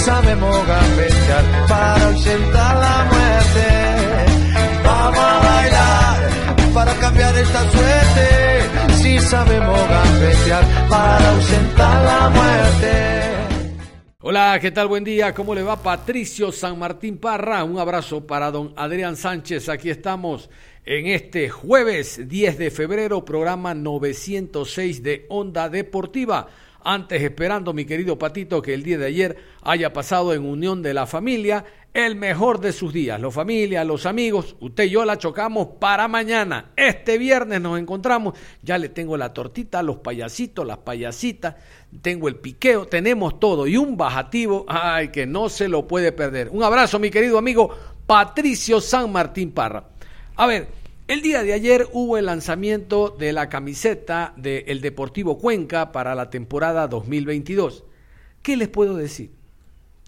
Sabemos gambetear para ausentar la muerte. Vamos a bailar para cambiar esta suerte. Si sabemos gambetear para ausentar la muerte. Hola, ¿qué tal? Buen día. ¿Cómo le va Patricio San Martín Parra? Un abrazo para don Adrián Sánchez. Aquí estamos en este jueves 10 de febrero, programa 906 de Onda Deportiva. Antes esperando, mi querido Patito, que el día de ayer haya pasado en unión de la familia el mejor de sus días. Los familias, los amigos, usted y yo la chocamos para mañana. Este viernes nos encontramos. Ya le tengo la tortita, los payasitos, las payasitas, tengo el piqueo, tenemos todo y un bajativo, ay, que no se lo puede perder. Un abrazo, mi querido amigo Patricio San Martín Parra. A ver, el día de ayer hubo el lanzamiento de la camiseta del Deportivo Cuenca para la temporada 2022. ¿Qué les puedo decir?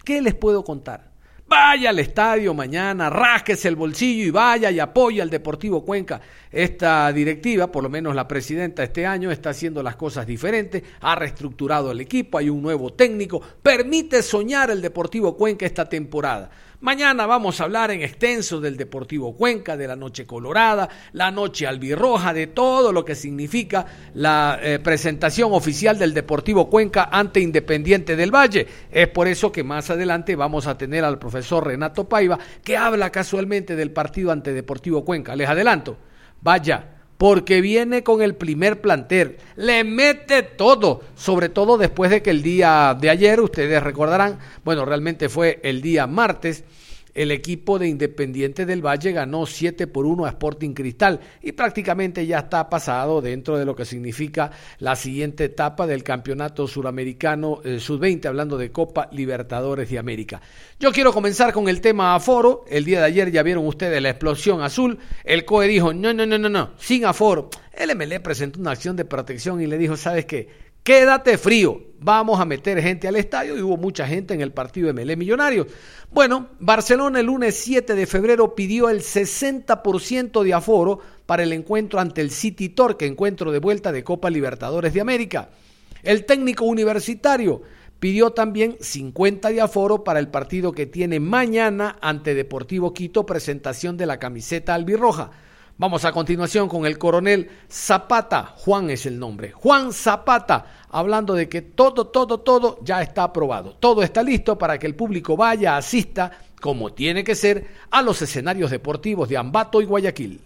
¿Qué les puedo contar? Vaya al estadio mañana, rásquese el bolsillo y vaya y apoya al Deportivo Cuenca. Esta directiva, por lo menos la presidenta este año, está haciendo las cosas diferentes, ha reestructurado el equipo, hay un nuevo técnico, permite soñar el Deportivo Cuenca esta temporada. Mañana vamos a hablar en extenso del Deportivo Cuenca, de la Noche Colorada, la Noche Albirroja, de todo lo que significa la eh, presentación oficial del Deportivo Cuenca ante Independiente del Valle. Es por eso que más adelante vamos a tener al profesor Renato Paiva, que habla casualmente del partido ante Deportivo Cuenca. Les adelanto, vaya, porque viene con el primer plantel, le mete todo, sobre todo después de que el día de ayer, ustedes recordarán, bueno, realmente fue el día martes, el equipo de Independiente del Valle ganó 7 por 1 a Sporting Cristal y prácticamente ya está pasado dentro de lo que significa la siguiente etapa del Campeonato Suramericano eh, Sub-20, hablando de Copa Libertadores de América. Yo quiero comenzar con el tema aforo. El día de ayer ya vieron ustedes la explosión azul. El COE dijo, no, no, no, no, no, sin aforo. El MLE presentó una acción de protección y le dijo, ¿sabes qué? Quédate frío, vamos a meter gente al estadio y hubo mucha gente en el partido de Melé Millonarios. Bueno, Barcelona el lunes 7 de febrero pidió el 60% de aforo para el encuentro ante el City Torque, encuentro de vuelta de Copa Libertadores de América. El técnico universitario pidió también 50 de aforo para el partido que tiene mañana ante Deportivo Quito, presentación de la camiseta albirroja. Vamos a continuación con el coronel Zapata. Juan es el nombre. Juan Zapata, hablando de que todo, todo, todo ya está aprobado. Todo está listo para que el público vaya, asista, como tiene que ser, a los escenarios deportivos de Ambato y Guayaquil.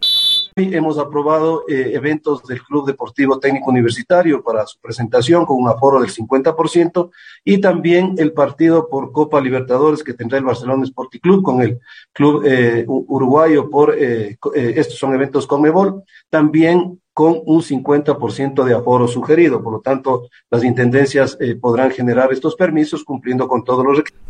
Hemos aprobado eh, eventos del Club Deportivo Técnico Universitario para su presentación con un aforo del 50% y también el partido por Copa Libertadores que tendrá el Barcelona Sporting Club con el Club eh, Uruguayo por, eh, estos son eventos con Mebol, también con un 50% de aforo sugerido. Por lo tanto, las intendencias podrán generar estos permisos cumpliendo con todos los requisitos.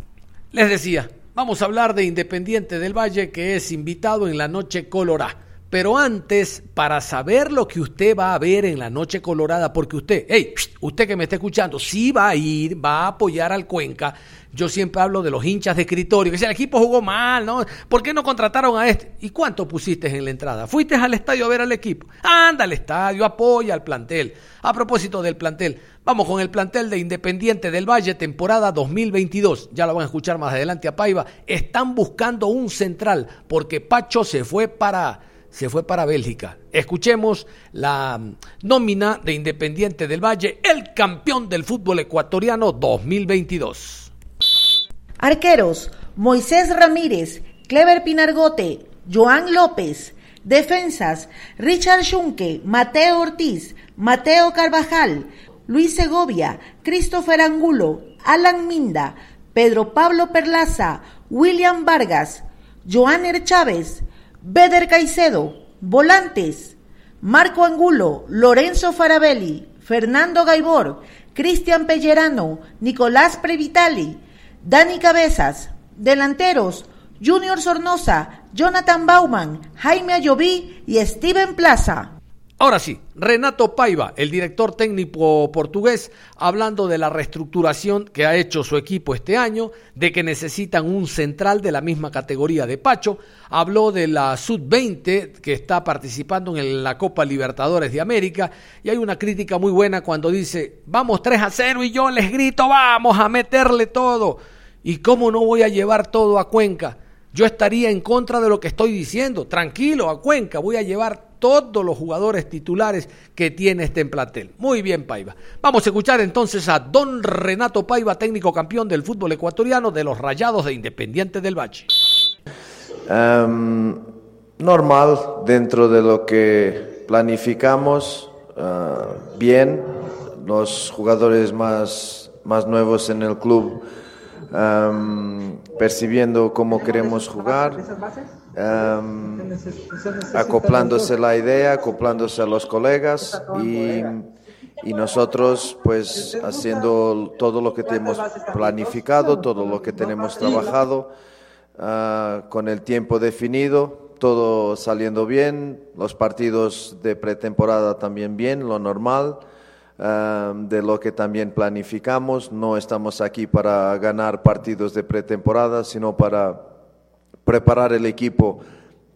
Les decía, vamos a hablar de Independiente del Valle que es invitado en la noche colorá. Pero antes, para saber lo que usted va a ver en la Noche Colorada, porque usted, hey, usted que me está escuchando, sí va a ir, va a apoyar al Cuenca. Yo siempre hablo de los hinchas de escritorio, que si el equipo jugó mal, ¿no? ¿Por qué no contrataron a este? ¿Y cuánto pusiste en la entrada? ¿Fuiste al estadio a ver al equipo? Anda al estadio, apoya al plantel. A propósito del plantel, vamos con el plantel de Independiente del Valle, temporada 2022. Ya lo van a escuchar más adelante a Paiva. Están buscando un central, porque Pacho se fue para se fue para Bélgica. Escuchemos la nómina de Independiente del Valle, el campeón del fútbol ecuatoriano 2022. Arqueros, Moisés Ramírez, Clever Pinargote, Joan López. Defensas, Richard Schunke, Mateo Ortiz, Mateo Carvajal, Luis Segovia, Christopher Angulo, Alan Minda, Pedro Pablo Perlaza, William Vargas, Joaner Chávez, Beder Caicedo, Volantes, Marco Angulo, Lorenzo Farabelli, Fernando Gaibor, Cristian Pellerano, Nicolás Previtali, Dani Cabezas, delanteros, Junior Sornosa, Jonathan Bauman, Jaime Ayoví y Steven Plaza. Ahora sí, Renato Paiva, el director técnico portugués, hablando de la reestructuración que ha hecho su equipo este año, de que necesitan un central de la misma categoría de Pacho, habló de la Sub-20 que está participando en la Copa Libertadores de América y hay una crítica muy buena cuando dice, vamos 3 a 0 y yo les grito, vamos a meterle todo. ¿Y cómo no voy a llevar todo a Cuenca? Yo estaría en contra de lo que estoy diciendo. Tranquilo, a Cuenca voy a llevar todos los jugadores titulares que tiene este plantel. Muy bien, Paiva. Vamos a escuchar entonces a don Renato Paiva, técnico campeón del fútbol ecuatoriano de los Rayados de Independiente del Valle. Em, normal, dentro de lo que planificamos, eh, bien, los jugadores más, más nuevos en el club percibiendo cómo queremos jugar, acoplándose la idea, acoplándose a los colegas y, nosotros pues haciendo todo lo que tenemos planificado, todo lo que tenemos trabajado ah, con el tiempo definido, todo saliendo bien, los partidos de pretemporada también bien, lo normal de lo que también planificamos. No estamos aquí para ganar partidos de pretemporada, sino para preparar el equipo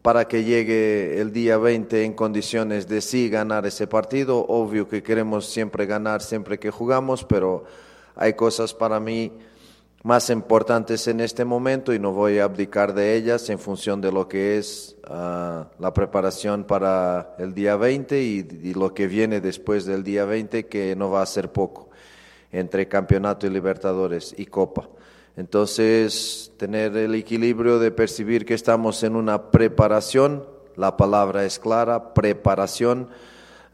para que llegue el día 20 en condiciones de sí ganar ese partido. Obvio que queremos siempre ganar siempre que jugamos, pero hay cosas para mí más importantes en este momento y no voy a abdicar de ellas en función de lo que es ah, la preparación para el día 20 y, lo que viene después del día 20, que no va a ser poco, entre campeonato y libertadores y copa. Entonces, tener el equilibrio de percibir que estamos en una preparación, la palabra es clara, preparación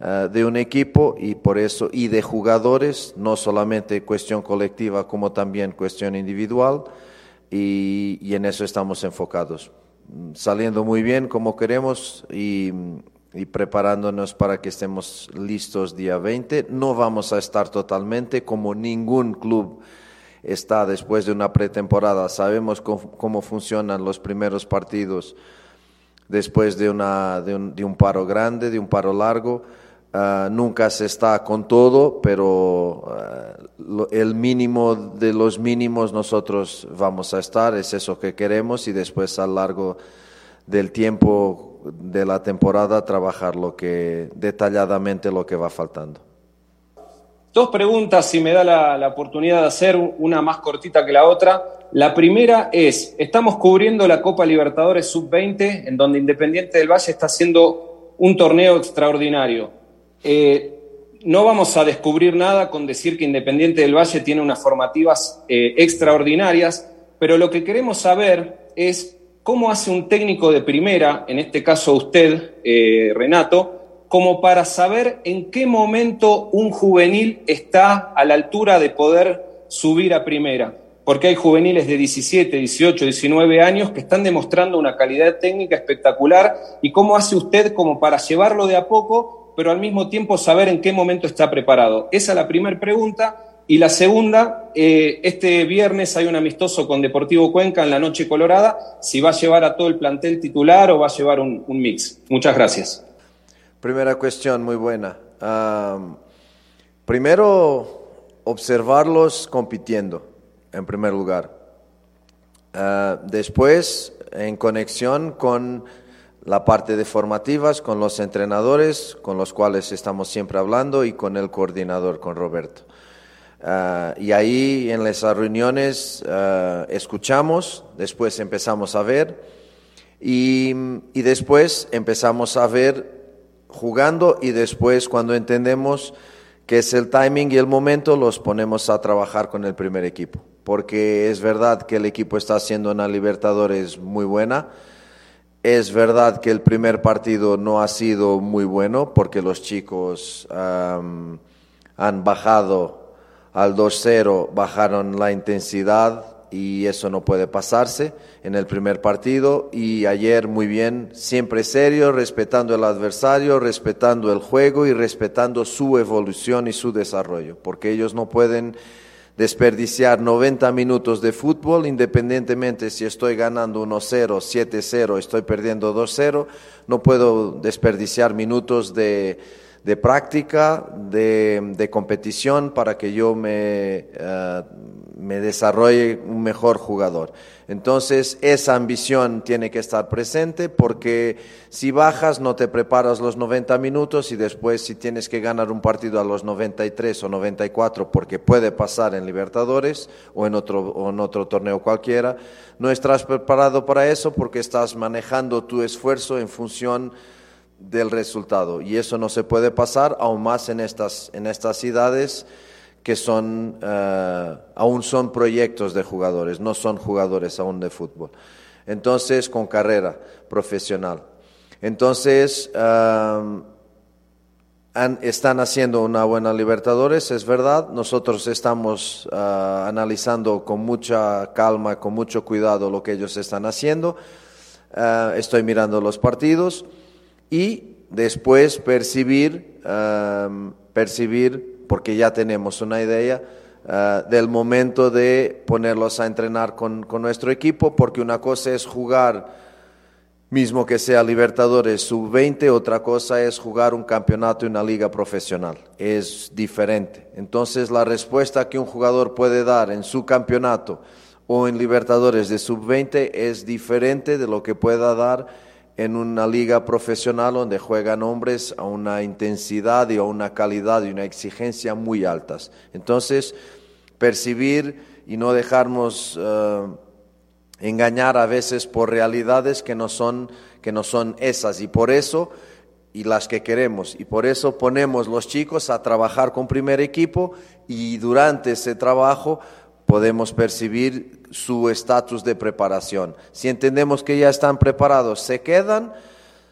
eh, de un equipo y por eso y de jugadores, no solamente cuestión colectiva como también cuestión individual y, en eso estamos enfocados, saliendo muy bien como queremos y, y, preparándonos para que estemos listos día 20. No vamos a estar totalmente como ningún club está después de una pretemporada. Sabemos cómo, funcionan los primeros partidos después de, una, de, un, de un paro grande, de un paro largo. Ah, nunca se está con todo, pero ah, el mínimo de los mínimos nosotros vamos a estar, es eso que queremos y después a lo largo del tiempo de la temporada trabajar lo que detalladamente lo que va faltando. Dos preguntas, si me da la, oportunidad de hacer, una más cortita que la otra. La primera es, estamos cubriendo la Copa Libertadores Sub-20, en donde Independiente del Valle está haciendo un torneo extraordinario. Eh, no vamos a descubrir nada con decir que Independiente del Valle tiene unas formativas eh, extraordinarias, pero lo que queremos saber es cómo hace un técnico de primera, en este caso usted, eh, Renato, como para saber en qué momento un juvenil está a la altura de poder subir a primera. Porque hay juveniles de 17, 18, 19 años que están demostrando una calidad técnica espectacular y cómo hace usted como para llevarlo de a poco pero al mismo tiempo saber en qué momento está preparado. Esa es la primera pregunta. Y la segunda, eh, este viernes hay un amistoso con Deportivo Cuenca en la Noche Colorada, si va a llevar a todo el plantel titular o va a llevar un, mix. Muchas gracias. Primera cuestión, muy buena. primero, observarlos compitiendo, en primer lugar. Ah, después, en conexión con la parte de formativas con los entrenadores con los cuales estamos siempre hablando y con el coordinador, con Roberto. Ah, y ahí en las reuniones ah, escuchamos, después empezamos a ver y, y, después empezamos a ver jugando y después cuando entendemos que es el timing y el momento los ponemos a trabajar con el primer equipo. Porque es verdad que el equipo está haciendo una Libertadores muy buena es verdad que el primer partido no ha sido muy bueno porque los chicos han bajado al 2-0, bajaron la intensidad y eso no puede pasarse en el primer partido. Y ayer muy bien, siempre serio, respetando el adversario, respetando el juego y respetando su evolución y su desarrollo, porque ellos no pueden desperdiciar 90 minutos de fútbol, independientemente si estoy ganando 1-0, 7-0, estoy perdiendo 2-0, no puedo desperdiciar minutos de, de práctica, de, de, competición para que yo me, uh, me desarrolle un mejor jugador. Entonces, esa ambición tiene que estar presente porque si bajas no te preparas los 90 minutos y después si tienes que ganar un partido a los 93 o 94 porque puede pasar en Libertadores o en otro, o en otro torneo cualquiera, no estás preparado para eso porque estás manejando tu esfuerzo en función del resultado y eso no se puede pasar aún más en estas, en estas ciudades que son, uh, aún son proyectos de jugadores, no son jugadores aún de fútbol. Entonces, con carrera profesional. Entonces, uh, han, están haciendo una buena Libertadores, es verdad. Nosotros estamos uh, analizando con mucha calma, con mucho cuidado lo que ellos están haciendo. estoy mirando los partidos y después percibir, percibir porque ya tenemos una idea uh, del momento de ponerlos a entrenar con, con, nuestro equipo, porque una cosa es jugar, mismo que sea Libertadores sub-20, otra cosa es jugar un campeonato en una liga profesional. Es diferente. Entonces la respuesta que un jugador puede dar en su campeonato o en Libertadores de sub-20 es diferente de lo que pueda dar en una liga profesional donde juegan hombres a una intensidad y a una calidad y una exigencia muy altas. Entonces, percibir y no dejarnos uh, engañar a veces por realidades que no son que no son esas y por eso y las que queremos y por eso ponemos los chicos a trabajar con primer equipo y durante ese trabajo podemos percibir su estatus de preparación. Si entendemos que ya están preparados, se quedan.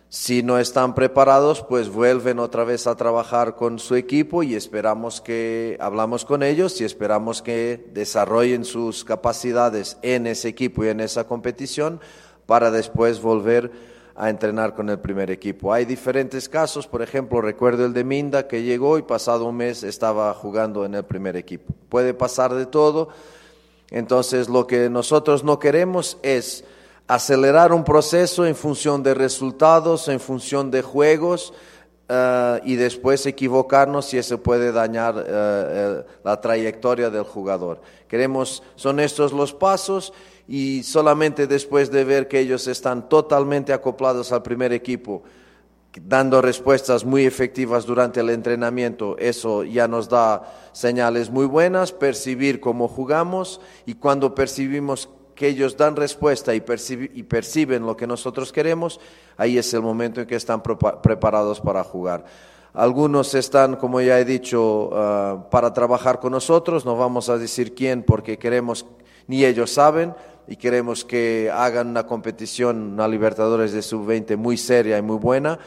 Si no están preparados, pues vuelven otra vez a trabajar con su equipo y esperamos que hablamos con ellos y esperamos que desarrollen sus capacidades en ese equipo y en esa competición para después volver a entrenar con el primer equipo. Hay diferentes casos, por ejemplo, recuerdo el de Minda que llegó y pasado un mes estaba jugando en el primer equipo. Puede pasar de todo, entonces lo que nosotros no queremos es acelerar un proceso en función de resultados, en función de juegos. Uh, y después equivocarnos si eso puede dañar uh, la trayectoria del jugador. Queremos, son estos los pasos y solamente después de ver que ellos están totalmente acoplados al primer equipo, dando respuestas muy efectivas durante el entrenamiento, eso ya nos da señales muy buenas, percibir cómo jugamos y cuando percibimos que ellos dan respuesta y, y perciben lo que nosotros queremos, ahí es el momento en que están preparados para jugar. Algunos están, como ya he dicho, uh, para trabajar con nosotros, no vamos a decir quién porque queremos, ni ellos saben, y queremos que hagan una competición, una Libertadores de Sub-20 muy seria y muy buena.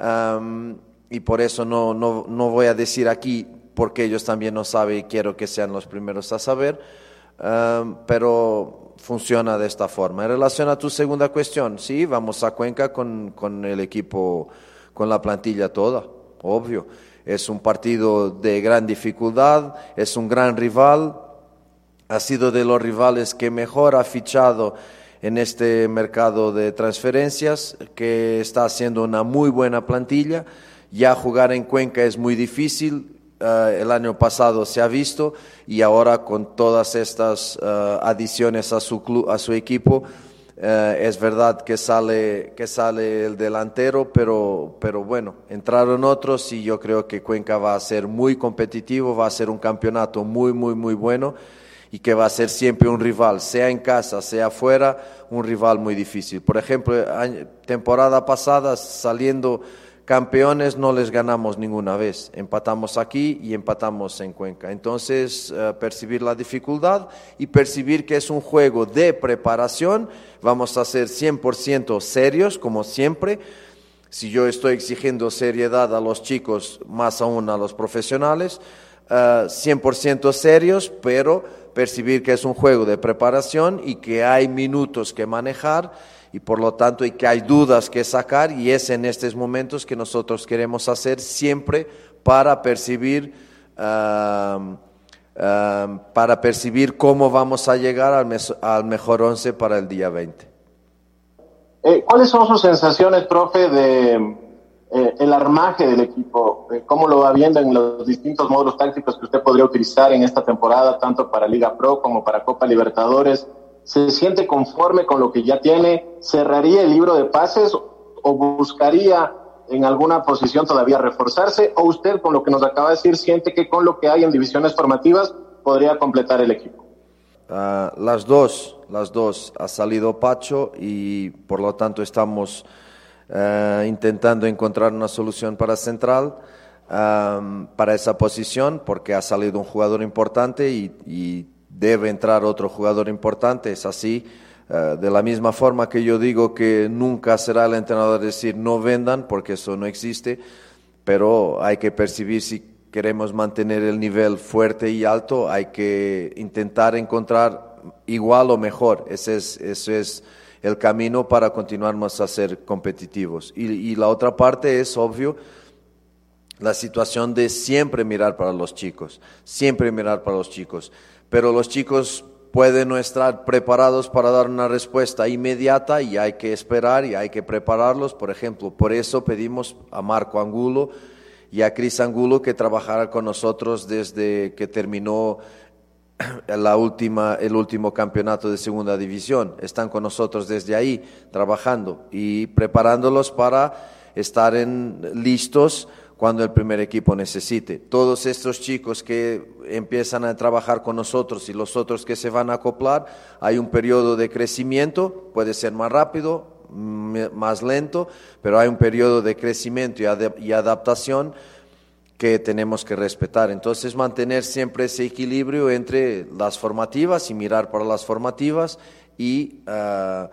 Um, y por eso no, no, no, voy a decir aquí porque ellos también no saben y quiero que sean los primeros a saber, um, pero funciona de esta forma. En relación a tu segunda cuestión, sí, vamos a Cuenca con, con el equipo, con la plantilla toda, obvio. Es un partido de gran dificultad, es un gran rival, ha sido de los rivales que mejor ha fichado en este mercado de transferencias, que está haciendo una muy buena plantilla. Ya jugar en Cuenca es muy difícil, uh, el año pasado se ha visto y ahora con todas estas uh, adiciones a su, club, a su equipo, uh, es verdad que sale, que sale el delantero, pero, pero bueno, entraron otros y yo creo que Cuenca va a ser muy competitivo, va a ser un campeonato muy, muy, muy bueno y que va a ser siempre un rival, sea en casa, sea afuera, un rival muy difícil. Por ejemplo, temporada pasada saliendo campeones no les ganamos ninguna vez, empatamos aquí y empatamos en Cuenca. Entonces, uh, percibir la dificultad y percibir que es un juego de preparación, vamos a ser 100% serios, como siempre. Si yo estoy exigiendo seriedad a los chicos, más aún a los profesionales, uh, eh, 100% serios, pero percibir que es un juego de preparación y que hay minutos que manejar y por lo tanto y que hay dudas que sacar y es en estos momentos que nosotros queremos hacer siempre para percibir para percibir cómo vamos a llegar al, mejor once para el día 20. Eh, ¿Cuáles son sus sensaciones, profe, de eh, el armaje del equipo? Eh, ¿Cómo lo va viendo en los distintos módulos tácticos que usted podría utilizar en esta temporada, tanto para Liga Pro como para Copa Libertadores? ¿Se siente conforme con lo que ya tiene? ¿Cerraría el libro de pases o buscaría en alguna posición todavía reforzarse? ¿O usted, con lo que nos acaba de decir, siente que con lo que hay en divisiones formativas podría completar el equipo? Ah, las dos, las dos. Ha salido Pacho y por lo tanto estamos ah, intentando encontrar una solución para Central. para esa posición porque ha salido un jugador importante y, debe entrar otro jugador importante, es así. Eh, de la misma forma que yo digo que nunca será el entrenador decir no vendan, porque eso no existe, pero hay que percibir si queremos mantener el nivel fuerte y alto, hay que intentar encontrar igual o mejor. Ese es, ese es el camino para continuarnos a ser competitivos. Y, la otra parte es obvio la situación de siempre mirar para los chicos, siempre mirar para los chicos. Pero los chicos pueden no estar preparados para dar una respuesta inmediata y hay que esperar y hay que prepararlos. Por ejemplo, por eso pedimos a Marco Angulo y a Cris Angulo que trabajara con nosotros desde que terminó la última, el último campeonato de segunda división. Están con nosotros desde ahí trabajando y preparándolos para estar en, listos cuando el primer equipo necesite. Todos estos chicos que empiezan a trabajar con nosotros y los otros que se van a acoplar, hay un periodo de crecimiento, puede ser más rápido, más lento, pero hay un periodo de crecimiento y, adaptación que tenemos que respetar. Entonces, mantener siempre ese equilibrio entre las formativas y mirar para las formativas y... Ah,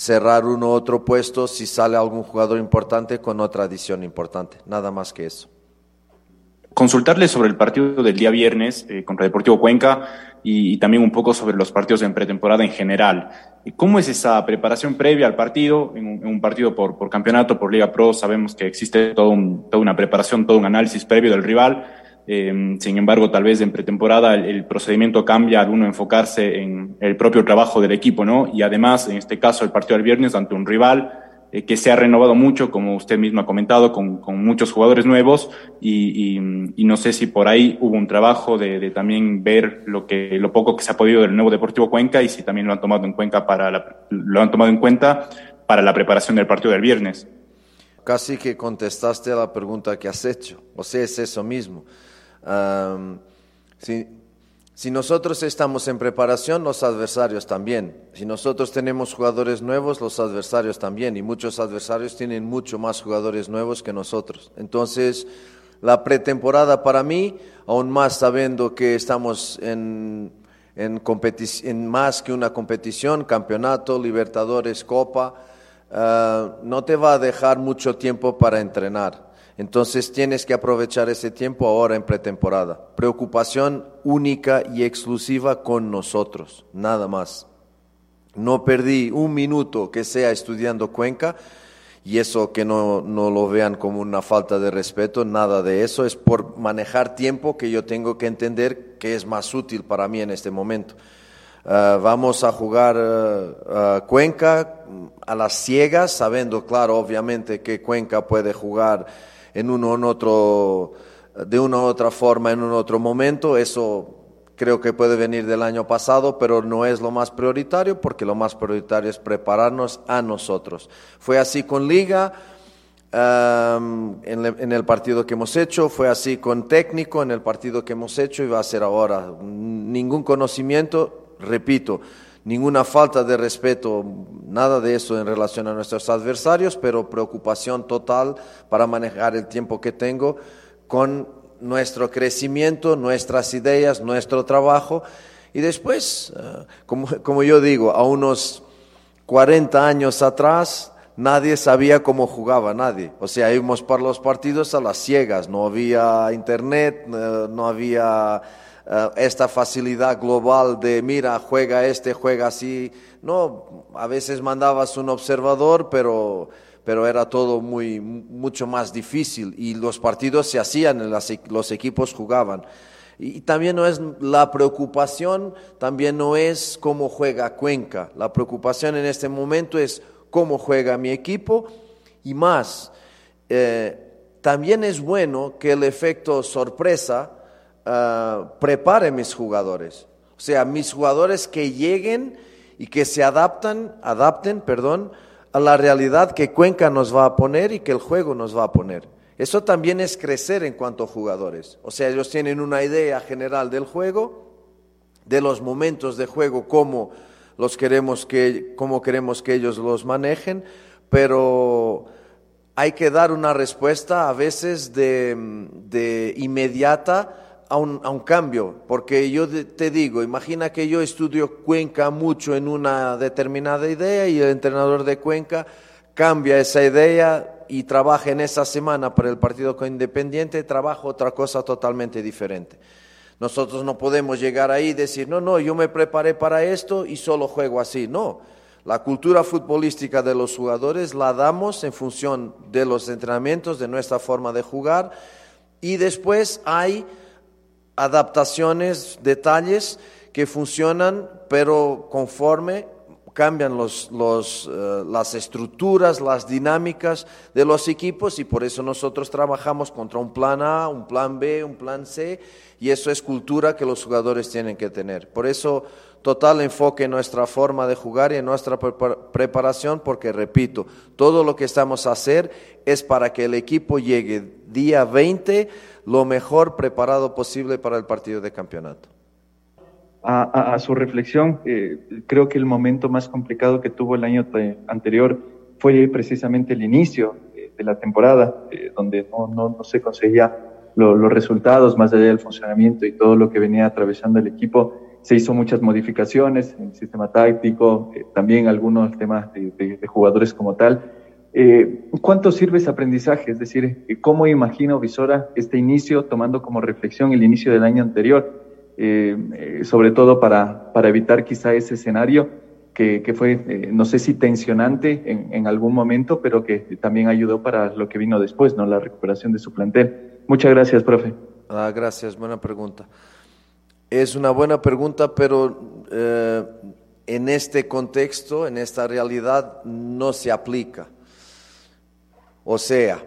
cerrar uno otro puesto si sale algún jugador importante con otra adición importante. Nada más que eso. Consultarle sobre el partido del día viernes eh, contra Deportivo Cuenca y, también un poco sobre los partidos en pretemporada en general. ¿Cómo es esa preparación previa al partido? En un, partido por, por, campeonato, por Liga Pro, sabemos que existe todo toda una preparación, todo un análisis previo del rival Em, sin embargo, tal vez en pretemporada el, procedimiento cambia al uno enfocarse en el propio trabajo del equipo, ¿no? Y además, en este caso, el partido del viernes ante un rival eh, que se ha renovado mucho, como usted mismo ha comentado, con, muchos jugadores nuevos. Y, no sé si por ahí hubo un trabajo de, también ver lo que lo poco que se ha podido del nuevo Deportivo Cuenca y si también lo han tomado en cuenta para lo han tomado en cuenta para la preparación del partido del viernes. Casi que contestaste a la pregunta que has hecho, o sea, es eso mismo si, nosotros estamos en preparación, los adversarios también. Si nosotros tenemos jugadores nuevos, los adversarios también. Y muchos adversarios tienen mucho más jugadores nuevos que nosotros. Entonces, la pretemporada para mí, aún más sabiendo que estamos en, en, en más que una competición, campeonato, Libertadores, Copa, ah, no te va a dejar mucho tiempo para entrenar. Entonces tienes que aprovechar ese tiempo ahora en pretemporada. Preocupación única y exclusiva con nosotros, nada más. No perdí un minuto que sea estudiando Cuenca y eso que no, lo vean como una falta de respeto, nada de eso, es por manejar tiempo que yo tengo que entender que es más útil para mí en este momento. Ah, vamos a jugar uh, Cuenca a las ciegas, sabiendo, claro, obviamente que Cuenca puede jugar en uno en otro, de una u otra forma en un otro momento. Eso creo que puede venir del año pasado, pero no es lo más prioritario porque lo más prioritario es prepararnos a nosotros. Fue así con Liga. en, el partido que hemos hecho, fue así con técnico en el partido que hemos hecho y va a ser ahora. Ningún conocimiento, repito, ninguna falta de respeto, nada de eso en relación a nuestros adversarios, pero preocupación total para manejar el tiempo que tengo con nuestro crecimiento, nuestras ideas, nuestro trabajo. Y después, eh, como, como yo digo, a unos 40 años atrás, nadie sabía cómo jugaba nadie. O sea, íbamos para los partidos a las ciegas, no había internet, eh, no había eh, esta facilidad global de, mira, juega este, juega así. No, a veces mandabas un observador, pero, pero era todo muy, mucho más difícil y los partidos se hacían, los equipos jugaban. Y también no es la preocupación, también no es cómo juega Cuenca. La preocupación en este momento es cómo juega mi equipo y más. Eh, también es bueno que el efecto sorpresa uh, prepare mis jugadores. O sea, mis jugadores que lleguen y que se adaptan, adapten, perdón, a la realidad que Cuenca nos va a poner y que el juego nos va a poner. Eso también es crecer en cuanto a jugadores. O sea, ellos tienen una idea general del juego, de los momentos de juego, cómo los queremos que, cómo queremos que ellos los manejen, pero hay que dar una respuesta a veces de, inmediata a un, cambio, porque yo te digo, imagina que yo estudio Cuenca mucho en una determinada idea y el entrenador de Cuenca cambia esa idea y trabaja en esa semana para el partido con Independiente, trabaja otra cosa totalmente diferente. Nosotros no podemos llegar ahí y decir, no, no, yo me preparé para esto y solo juego así. No, la cultura futbolística de los jugadores la damos en función de los entrenamientos, de nuestra forma de jugar y después hay adaptaciones, detalles que funcionan, pero conforme cambian los, eh, las estructuras, las dinámicas de los equipos y por eso nosotros trabajamos contra un plan A, un plan B, un plan C y eso es cultura que los jugadores tienen que tener. Por eso total enfoque en nuestra forma de jugar y en nuestra preparación porque, repito, todo lo que estamos a hacer es para que el equipo llegue día 20 lo mejor preparado posible para el partido de campeonato a, su reflexión, eh, creo que el momento más complicado que tuvo el año anterior fue precisamente el inicio eh, de la temporada, eh, donde no, se conseguía los resultados más allá del funcionamiento y todo lo que venía atravesando el equipo. Se hizo muchas modificaciones en el sistema táctico, también algunos temas de, jugadores como tal. ¿Cuánto sirve ese aprendizaje? Es decir, ¿cómo imagino Visora este inicio tomando como reflexión el inicio del año anterior? Eh, eh, sobre todo para, para, evitar quizá ese escenario que, que fue, eh, no sé si tensionante en, en, algún momento, pero que también ayudó para lo que vino después, ¿no? La recuperación de su plantel. Muchas gracias, profe. Ah, gracias, buena pregunta. Es una buena pregunta, pero en este contexto, en esta realidad, no se aplica. O sea,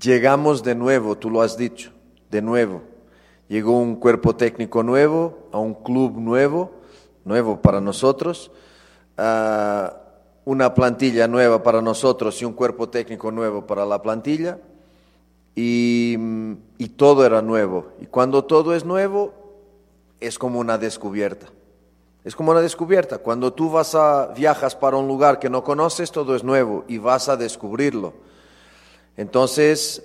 llegamos de nuevo, tú lo has dicho, de nuevo llegó un cuerpo técnico nuevo, a un club nuevo, nuevo para nosotros, una plantilla nueva para nosotros y un cuerpo técnico nuevo para la plantilla, y, todo era nuevo. Y cuando todo es nuevo, es como una descubierta. Es como una descubierta. Cuando tú vas a viajas para un lugar que no conoces, todo es nuevo y vas a descubrirlo. Entonces,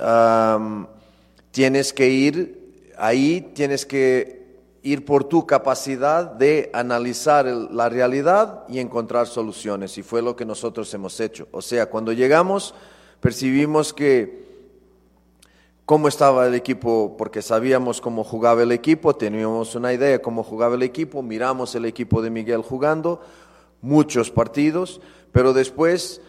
tienes que ir ahí tienes que ir por tu capacidad de analizar la realidad y encontrar soluciones. Y fue lo que nosotros hemos hecho. O sea, cuando llegamos, percibimos que cómo estaba el equipo, porque sabíamos cómo jugaba el equipo, teníamos una idea de cómo jugaba el equipo, miramos el equipo de Miguel jugando, muchos partidos, pero después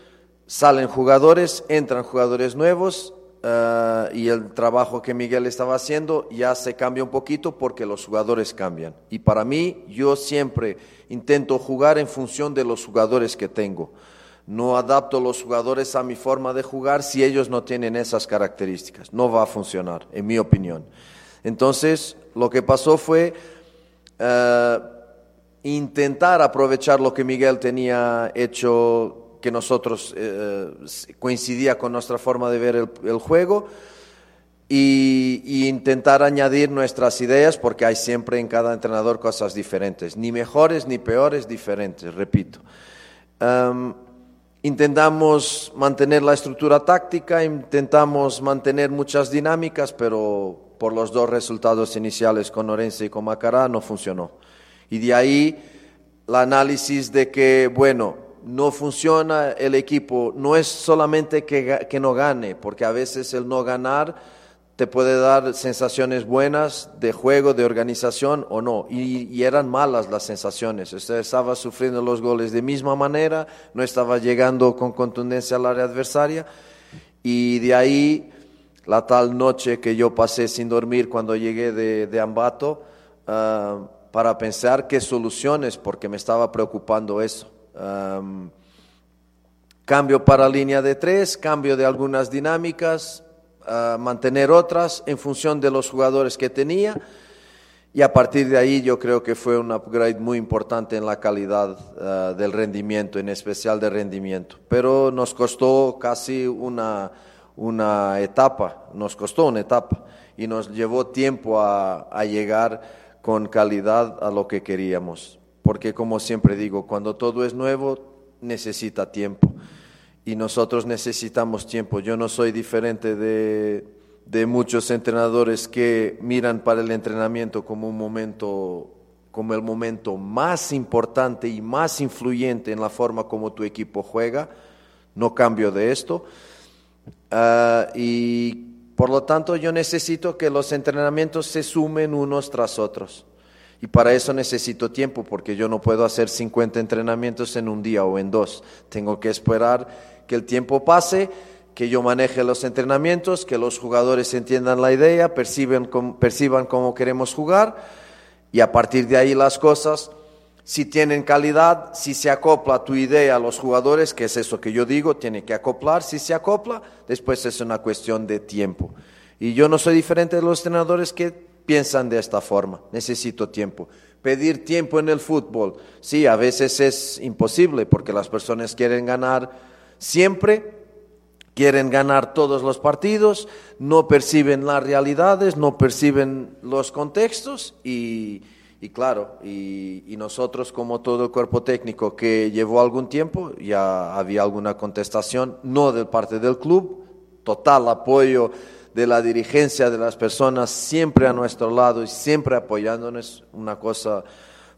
salen jugadores, entran jugadores nuevos eh, y el trabajo que Miguel estaba haciendo ya se cambia un poquito porque los jugadores cambian. Y para mí, yo siempre intento jugar en función de los jugadores que tengo. No adapto los jugadores a mi forma de jugar si ellos no tienen esas características. No va a funcionar, en mi opinión. Entonces, lo que pasó fue eh, intentar aprovechar lo que Miguel tenía hecho que nosotros eh, coincidía con nuestra forma de ver el, juego y, intentar añadir nuestras ideas porque hay siempre en cada entrenador cosas diferentes, ni mejores ni peores, diferentes, repito. Intentamos mantener la estructura táctica, intentamos mantener muchas dinámicas, pero por los dos resultados iniciales con Orense y con Macará no funcionó. Y de ahí el análisis de que, bueno, no funciona el equipo, no es solamente que, no gane, porque a veces el no ganar te puede dar sensaciones buenas de juego, de organización o no. Y, eran malas las sensaciones. Usted estaba sufriendo los goles de misma manera, no estaba llegando con contundencia al área adversaria. Y de ahí la tal noche que yo pasé sin dormir cuando llegué de, Ambato, ah, para pensar qué soluciones, porque me estaba preocupando eso. cambio para línea de tres, cambio de algunas dinámicas, mantener otras en función de los jugadores que tenía. Y a partir de ahí yo creo que fue un upgrade muy importante en la calidad ah, del rendimiento, en especial de rendimiento. Pero nos costó casi una, una etapa, nos costó una etapa y nos llevó tiempo a, a llegar con calidad a lo que queríamos. Porque como siempre digo, cuando todo es nuevo necesita tiempo y nosotros necesitamos tiempo. Yo no soy diferente de, muchos entrenadores que miran para el entrenamiento como un momento como el momento más importante y más influyente en la forma como tu equipo juega. No cambio de esto. Ah, y por lo tanto yo necesito que los entrenamientos se sumen unos tras otros. Y para eso necesito tiempo, porque yo no puedo hacer 50 entrenamientos en un día o en dos. Tengo que esperar que el tiempo pase, que yo maneje los entrenamientos, que los jugadores entiendan la idea, perciban, perciban cómo queremos jugar y a partir de ahí las cosas, si tienen calidad, si se acopla tu idea a los jugadores, que es eso que yo digo, tiene que acoplar, si se acopla, después es una cuestión de tiempo. Y yo no soy diferente de los entrenadores que piensan de esta forma, necesito tiempo. Pedir tiempo en el fútbol, sí, a veces es imposible porque las personas quieren ganar Siempre quieren ganar todos los partidos, no perciben las realidades, no perciben los contextos y, claro, y, nosotros como todo el cuerpo técnico que llevó algún tiempo, ya había alguna contestación, no de parte del club, total apoyo de la dirigencia, de las personas siempre a nuestro lado y siempre apoyándonos, una cosa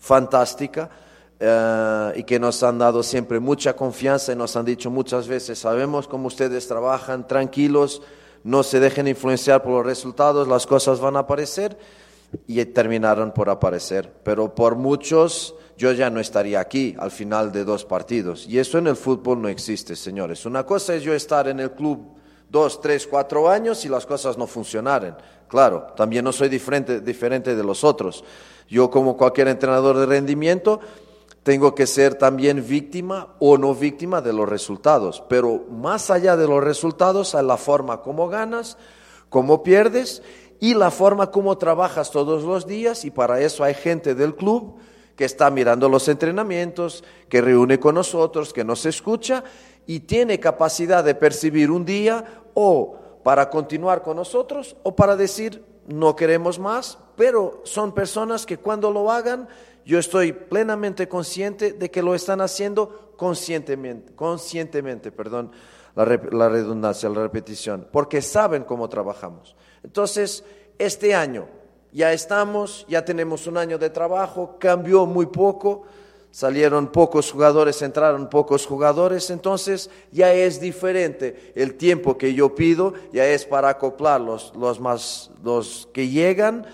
fantástica. Eh, y que nos han dado siempre mucha confianza y nos han dicho muchas veces, sabemos cómo ustedes trabajan, tranquilos, no se dejen influenciar por los resultados, las cosas van a aparecer y terminaron por aparecer. Pero por muchos yo ya no estaría aquí al final de dos partidos. Y eso en el fútbol no existe, señores. Una cosa es yo estar en el club dos, tres, cuatro años y las cosas no funcionaren. Claro, también no soy diferente, diferente de los otros. Yo como cualquier entrenador de rendimiento tengo que ser también víctima o no víctima de los resultados. Pero más allá de los resultados, hay la forma como ganas, cómo pierdes y la forma como trabajas todos los días. Y para eso hay gente del club que está mirando los entrenamientos, que reúne con nosotros, que nos escucha y tiene capacidad de percibir un día o para continuar con nosotros o para decir no queremos más, pero son personas que cuando lo hagan yo estoy plenamente consciente de que lo están haciendo conscientemente, conscientemente, perdón, la, redundancia, la repetición, porque saben cómo trabajamos. Entonces, este año ya estamos, ya tenemos un año de trabajo, cambió muy poco, salieron pocos jugadores, entraron pocos jugadores, entonces ya es diferente. El tiempo que yo pido ya es para acoplar los, los más, los que llegan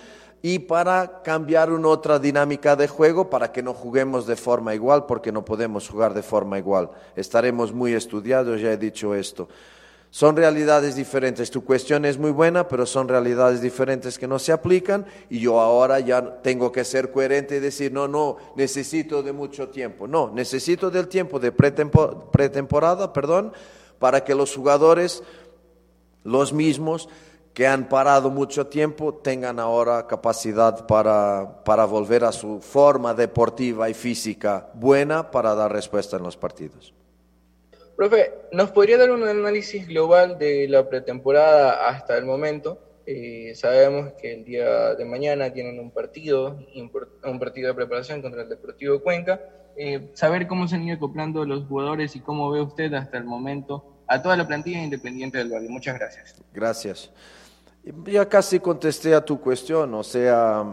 y para cambiar una otra dinámica de juego para que no juguemos de forma igual, porque no podemos jugar de forma igual. Estaremos muy estudiados, ya he dicho esto. Son realidades diferentes. Tu cuestión es muy buena, pero son realidades diferentes que no se aplican y yo ahora ya tengo que ser coherente y decir, no, no, necesito de mucho tiempo. No, necesito del tiempo de pretemporada, perdón, para que los jugadores, los mismos, que han parado mucho tiempo tengan ahora capacidad para, para volver a su forma deportiva y física buena para dar respuesta en los partidos. Profe, ¿nos podría dar un análisis global de la pretemporada hasta el momento? Eh, sabemos que el día de mañana tienen un partido, un partido de preparación contra el Deportivo Cuenca. Eh, saber cómo se han ido acoplando los jugadores y cómo ve usted hasta el momento a toda la plantilla independiente del Valle. Muchas gracias. Gracias. Ya casi contesté a tu cuestión, o sea,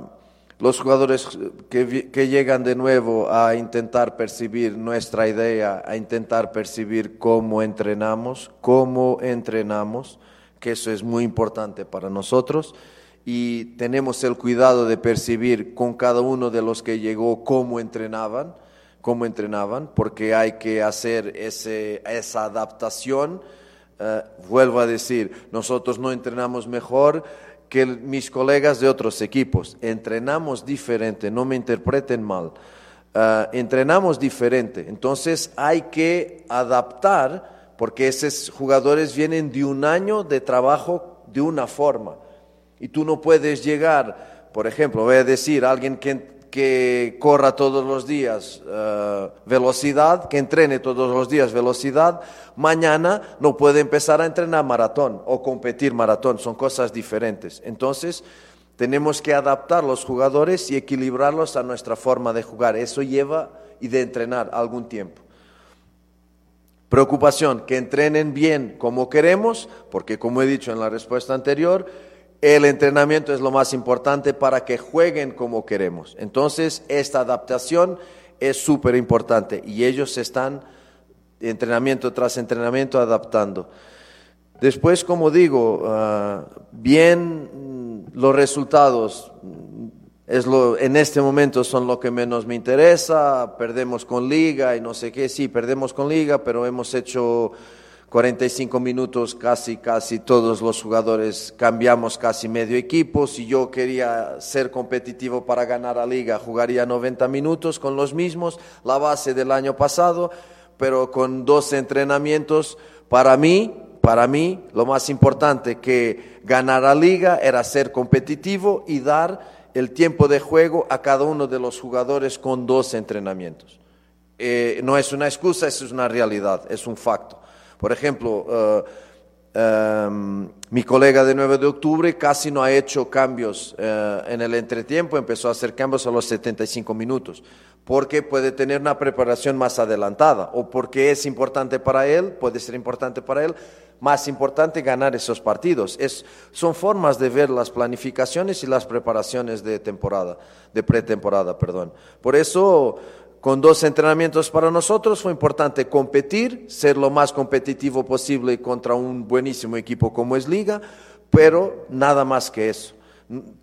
los jugadores que, llegan de nuevo a intentar percibir nuestra idea, a intentar percibir cómo entrenamos, cómo entrenamos, que eso es muy importante para nosotros y tenemos el cuidado de percibir con cada uno de los que llegó cómo entrenaban, cómo entrenaban, porque hay que hacer ese, esa adaptación. Eh, vuelvo a decir, nosotros no entrenamos mejor que mis colegas de otros equipos, entrenamos diferente, no me interpreten mal, eh, entrenamos diferente, entonces hay que adaptar, porque esos jugadores vienen de un año de trabajo de una forma y tú no puedes llegar, por ejemplo, voy a decir, alguien que, que corra todos los días uh, velocidad, que entrene todos los días velocidad, mañana no puede empezar a entrenar maratón o competir maratón, son cosas diferentes. Entonces, tenemos que adaptar los jugadores y equilibrarlos a nuestra forma de jugar. Eso lleva y de entrenar algún tiempo. Preocupación, que entrenen bien como queremos, porque como he dicho en la respuesta anterior, el entrenamiento es lo más importante para que jueguen como queremos. Entonces, esta adaptación es súper importante y ellos se están entrenamiento tras entrenamiento adaptando. Después, como digo, ah, bien los resultados es lo, en este momento son lo que menos me interesa, perdemos con liga y no sé qué, sí, perdemos con liga, pero hemos hecho 45 minutos casi, casi todos los jugadores cambiamos casi medio equipo. Si yo quería ser competitivo para ganar la liga, jugaría 90 minutos con los mismos, la base del año pasado, pero con dos entrenamientos. Para mí, para mí, lo más importante que ganar la liga era ser competitivo y dar el tiempo de juego a cada uno de los jugadores con dos entrenamientos. Eh, no es una excusa, es una realidad, es un facto. Por ejemplo, eh, em, mi colega de 9 de octubre casi no ha hecho cambios eh, en el entretiempo, empezó a hacer cambios a los 75 minutos, porque puede tener una preparación más adelantada o porque es importante para él, puede ser importante para él, más importante ganar esos partidos. Es, son formas de ver las planificaciones y las preparaciones de temporada, de pretemporada, perdón. Por eso con dos entrenamientos para nosotros fue importante competir, ser lo más competitivo posible contra un buenísimo equipo como es Liga, pero nada más que eso.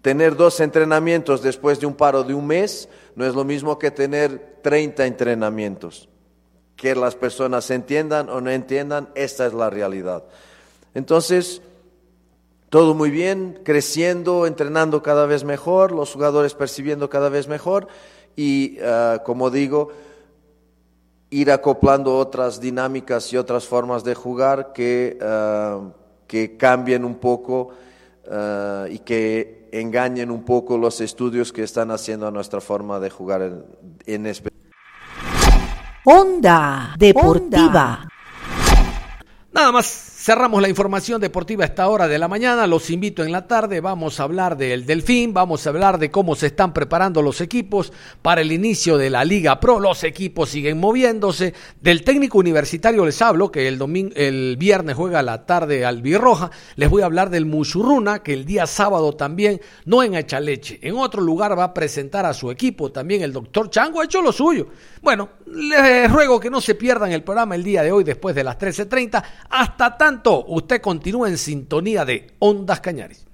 Tener dos entrenamientos después de un paro de un mes no es lo mismo que tener 30 entrenamientos. Que las personas entiendan o no entiendan, esta es la realidad. Entonces, todo muy bien, creciendo, entrenando cada vez mejor, los jugadores percibiendo cada vez mejor y, uh, como digo, ir acoplando otras dinámicas y otras formas de jugar que, uh, que cambien un poco uh, y que engañen un poco los estudios que están haciendo a nuestra forma de jugar en, en especial. Onda Deportiva. Nada más Cerramos la información deportiva a esta hora de la mañana. Los invito en la tarde. Vamos a hablar del Delfín. Vamos a hablar de cómo se están preparando los equipos para el inicio de la Liga Pro. Los equipos siguen moviéndose. Del técnico universitario les hablo, que el, domingo, el viernes juega la tarde al Birroja. Les voy a hablar del Muchurruna, que el día sábado también, no en Echaleche, en otro lugar va a presentar a su equipo. También el doctor Chango ha hecho lo suyo. Bueno, les ruego que no se pierdan el programa el día de hoy después de las 13.30. Hasta tanto usted continúa en sintonía de Ondas Cañares.